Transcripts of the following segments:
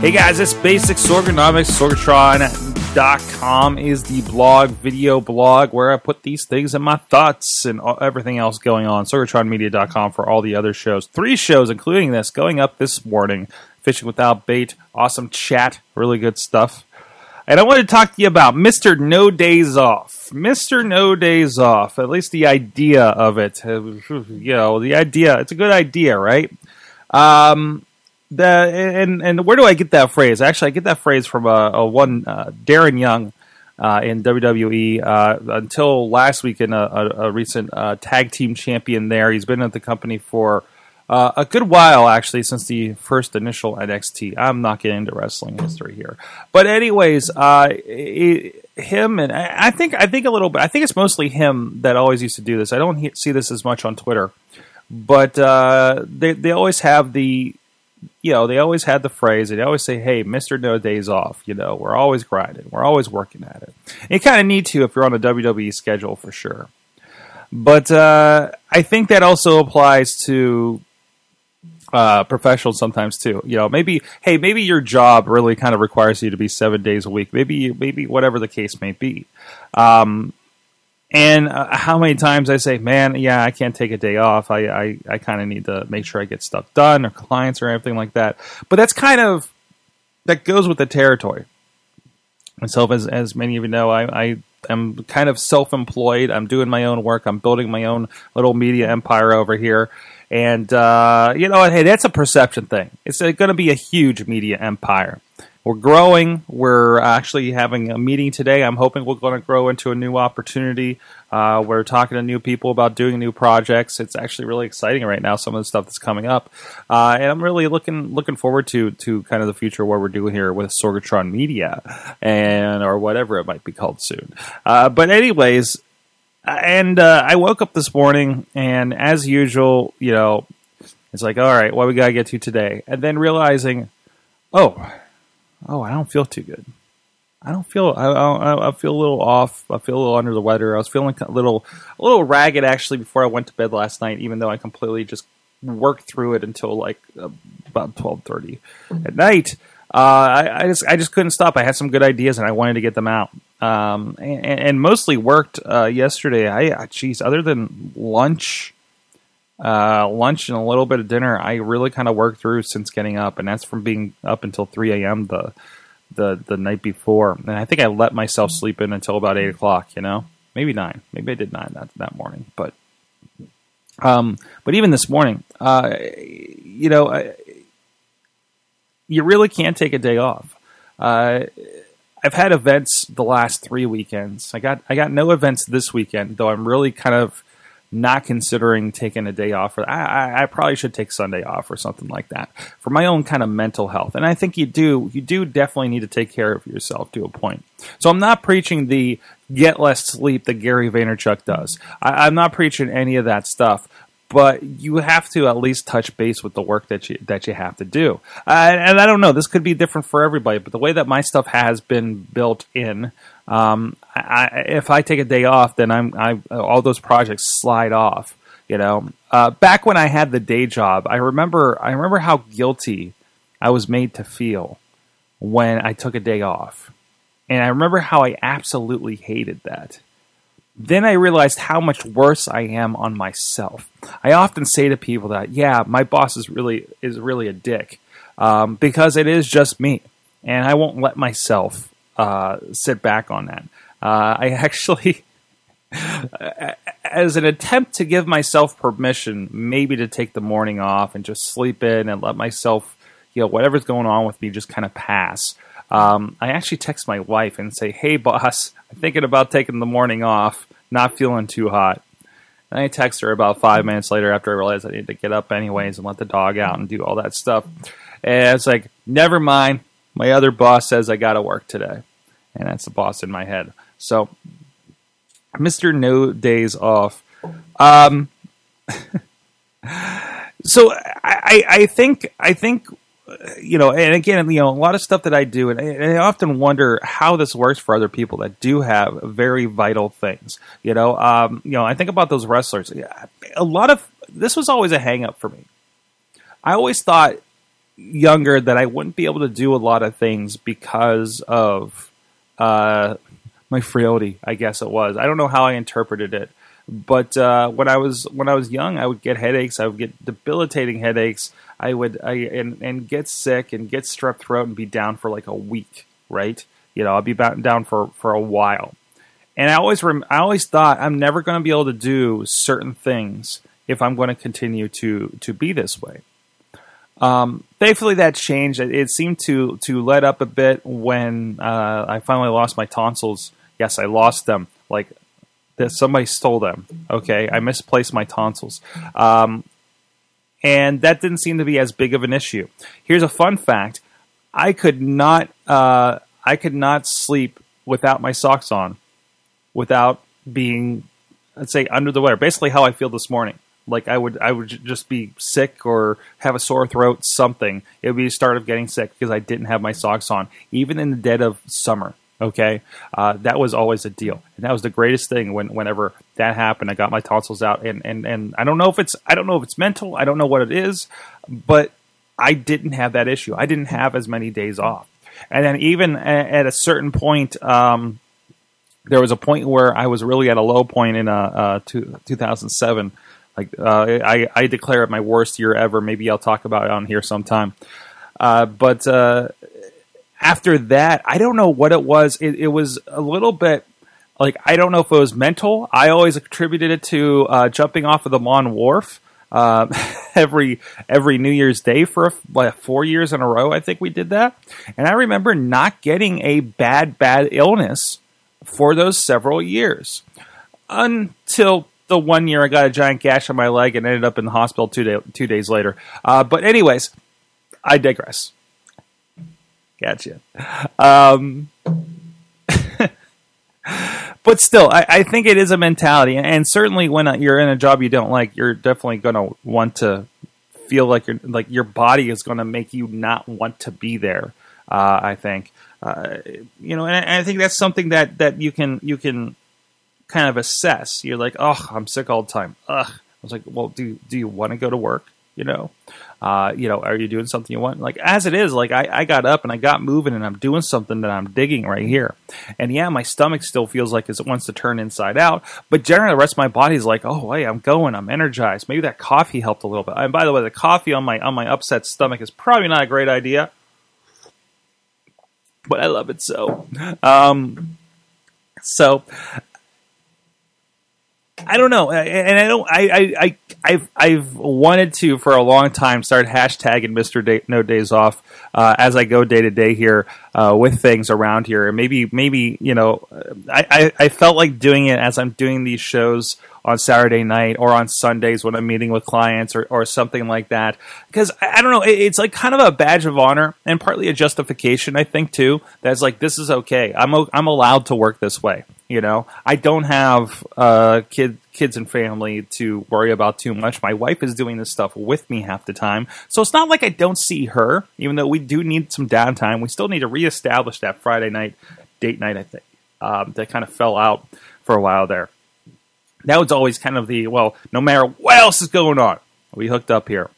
Hey guys, it's Basic Sorganomics. Sorgatron.com is the blog, video blog, where I put these things and my thoughts and everything else going on. Sorgatronmedia.com for all the other shows. Three shows, including this, going up this morning. Fishing Without Bait, awesome chat, really good stuff. And I want to talk to you about Mr. No Days Off. Mr. No Days Off, at least the idea of it. You know, the idea, it's a good idea, right? Um, and and where do I get that phrase? Actually, I get that phrase from a, a one uh, Darren Young uh, in WWE. Uh, until last week, in a, a, a recent uh, tag team champion, there he's been at the company for uh, a good while, actually, since the first initial NXT. I'm not getting into wrestling history here, but anyways, uh, it, him and I think I think a little bit. I think it's mostly him that always used to do this. I don't he- see this as much on Twitter, but they they always have the you know, they always had the phrase, they always say, hey, Mr. No Days Off, you know, we're always grinding, we're always working at it. And you kind of need to if you're on a WWE schedule for sure. But uh, I think that also applies to uh, professionals sometimes too. You know, maybe, hey, maybe your job really kind of requires you to be seven days a week, maybe, maybe whatever the case may be. Um, and uh, how many times I say, man, yeah, I can't take a day off. I, I, I kind of need to make sure I get stuff done or clients or anything like that. But that's kind of, that goes with the territory. Myself, as, as many of you know, I, I am kind of self employed. I'm doing my own work. I'm building my own little media empire over here. And, uh, you know, hey, that's a perception thing. It's going to be a huge media empire we're growing. We're actually having a meeting today. I'm hoping we're going to grow into a new opportunity. Uh, we're talking to new people about doing new projects. It's actually really exciting right now. Some of the stuff that's coming up, uh, and I'm really looking looking forward to to kind of the future of what we're doing here with Sorgatron Media and or whatever it might be called soon. Uh, but anyways, and uh, I woke up this morning and as usual, you know, it's like all right, what we gotta get to today, and then realizing, oh oh, I don't feel too good. I don't feel. I, I, I, feel a little off. I feel a little under the weather. I was feeling a little, a little ragged actually before I went to bed last night. Even though I completely just worked through it until like about twelve thirty at night. Uh, I, I, just, I just couldn't stop. I had some good ideas and I wanted to get them out. Um, and, and, mostly worked uh, yesterday. I, geez, other than lunch, uh, lunch and a little bit of dinner, I really kind of worked through since getting up, and that's from being up until 3 a.m. the the the night before. And I think I let myself sleep in until about eight o'clock. You know, maybe nine. Maybe I did nine that that morning, but um, but even this morning, uh, you know, I, you really can't take a day off. Uh, I've had events the last three weekends. I got I got no events this weekend, though. I'm really kind of not considering taking a day off. Or I, I, probably should take Sunday off or something like that for my own kind of mental health. And I think you do, you do definitely need to take care of yourself to a point. So I'm not preaching the get less sleep that Gary Vaynerchuk does. I, I'm not preaching any of that stuff but you have to at least touch base with the work that you that you have to do. Uh, and I don't know, this could be different for everybody, but the way that my stuff has been built in, um, I, if I take a day off, then I'm I, all those projects slide off. You know, uh, back when I had the day job, I remember I remember how guilty I was made to feel when I took a day off, and I remember how I absolutely hated that. Then I realized how much worse I am on myself. I often say to people that, yeah, my boss is really is really a dick um, because it is just me, and I won't let myself uh, sit back on that. Uh, I actually, as an attempt to give myself permission, maybe to take the morning off and just sleep in and let myself, you know, whatever's going on with me just kind of pass. Um, I actually text my wife and say, "Hey, boss, I'm thinking about taking the morning off, not feeling too hot." And I text her about five minutes later after I realized I needed to get up anyways and let the dog out and do all that stuff. And it's like, never mind. My other boss says I got to work today. And that's the boss in my head. So, Mr. No Days Off. Um, so I, I think I think you know, and again, you know, a lot of stuff that I do, and I, and I, often wonder how this works for other people that do have very vital things. You know, um, you know, I think about those wrestlers. A lot of this was always a hang up for me. I always thought younger that I wouldn't be able to do a lot of things because of uh, my frailty. I guess it was. I don't know how I interpreted it, but uh, when I was when I was young, I would get headaches. I would get debilitating headaches. I would I and, and get sick and get strep throat and be down for like a week. Right? You know, I'd be down for for a while. And I always rem- I always thought I'm never going to be able to do certain things if I'm going to continue to to be this way. Um, thankfully, that changed. It, it, seemed to to let up a bit when uh, I finally lost my tonsils. Yes, I lost them. Like that somebody stole them. Okay, I misplaced my tonsils. Um, and that didn't seem to be as big of an issue. Here's a fun fact: I could not, uh, I could not sleep without my socks on, without being, let's say, under the weather. Basically, how I feel this morning. Like I would, I would just be sick or have a sore throat, something. It would be a start of getting sick because I didn't have my socks on, even in the dead of summer. Okay, uh, that was always a deal, and that was the greatest thing. When whenever that happened, I got my tonsils out, and and and I don't know if it's I don't know if it's mental. I don't know what it is, but I didn't have that issue. I didn't have as many days off, and then even at a certain point. Um, there was a point where I was really at a low point in uh, uh, two, 2007. Like uh, I, I declare it my worst year ever. Maybe I'll talk about it on here sometime. Uh, but uh, after that, I don't know what it was. It, it, was a little bit like I don't know if it was mental. I always attributed it to uh, jumping off of the Mon Wharf uh, every every New Year's Day for like four years in a row. I think we did that, and I remember not getting a bad bad illness for those several years until the one year I got a giant gash on my leg and ended up in the hospital two day, two days later. Uh, but anyways, I digress. Gotcha. Um, but still, I, I, think it is a mentality, and certainly when you're in a job you don't like, you're definitely going to want to feel like your like your body is going to make you not want to be there. Uh, I think, uh, you know, and I, I think that's something that that you can you can kind of assess. You're like, oh, I'm sick all the time. Ugh. I was like, well, do do you want to go to work? You know, uh, you know, are you doing something you want? Like as it is, like I, I got up and I got moving and I'm doing something that I'm digging right here. And yeah, my stomach still feels like it wants to turn inside out, but generally the rest of my body's like, oh, hey, I'm going, I'm energized. Maybe that coffee helped a little bit. And by the way, the coffee on my on my upset stomach is probably not a great idea, but I love it so. Um, so I don't know, and I don't. I, I, I've I've wanted to for a long time start hashtagging Mister Day, No Days Off uh, as I go day to day here uh, with things around here, and maybe maybe you know, I, I, I felt like doing it as I'm doing these shows on Saturday night or on Sundays when I'm meeting with clients or, or something like that. Because I, I don't know, it, it's like kind of a badge of honor and partly a justification, I think, too. That's like, this is okay. I'm, I'm allowed to work this way. You know, I don't have uh, kid, kids and family to worry about too much. My wife is doing this stuff with me half the time. So it's not like I don't see her, even though we do need some downtime. We still need to reestablish that Friday night date night, I think. Um, that kind of fell out for a while there that was always kind of the well, no matter what else is going on, we hooked up here.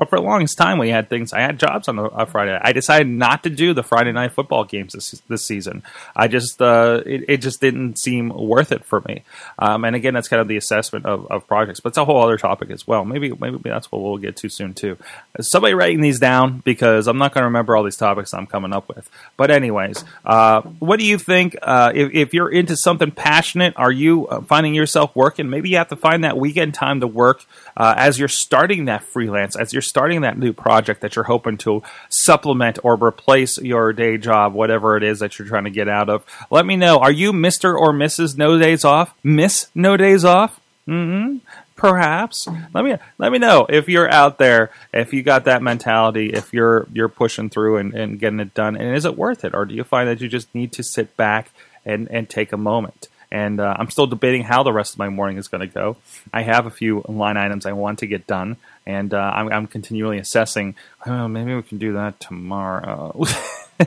But for the longest time, we had things. I had jobs on a, Friday. I decided not to do the Friday night football games this this season. I just uh, it, it, just didn't seem worth it for me. Um, and again, that's kind of the assessment of, of projects. But it's a whole other topic as well. Maybe maybe that's what we'll get to soon too. Somebody writing these down because I'm not going to remember all these topics I'm coming up with. But anyways, uh, what do you think? Uh, if, if, you're into something passionate, are you uh, finding yourself working? Maybe you have to find that weekend time to work uh, as you're starting that freelance, as you're starting that new project that you're hoping to supplement or replace your day job, whatever it is that you're trying to get out of. Let me know. Are you Mr. or Mrs. No Days Off? Miss No Days Off? Mm-hmm Perhaps let me let me know if you're out there if you got that mentality if you're you're pushing through and, and getting it done and is it worth it or do you find that you just need to sit back and and take a moment and uh, I'm still debating how the rest of my morning is going to go. I have a few line items I want to get done, and uh, I'm, I'm, continually assessing. Oh, maybe we can do that tomorrow.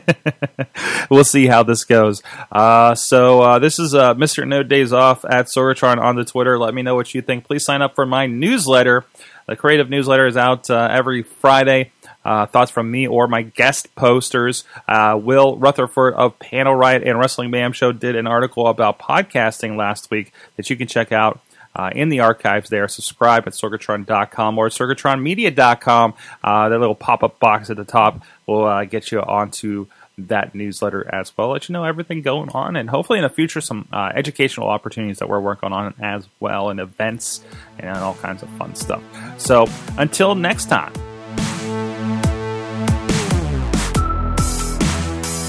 we'll see how this goes. Uh, so uh, this is uh, Mr. No Days Off at Sorgatron on the Twitter. Let me know what you think. Please sign up for my newsletter. The creative newsletter is out uh, every Friday. Uh, thoughts from me or my guest posters. Uh, Will Rutherford of Panel Riot and Wrestling Mayhem Show did an article about podcasting last week that you can check out. Uh, in the archives there. Subscribe at sorgatron.com or sorgatronmedia.com. Uh, that little pop up box at the top will uh, get you onto that newsletter as well. Let you know everything going on, and hopefully in the future some uh, educational opportunities that we're working on as well, and events and all kinds of fun stuff. So until next time.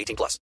18 plus.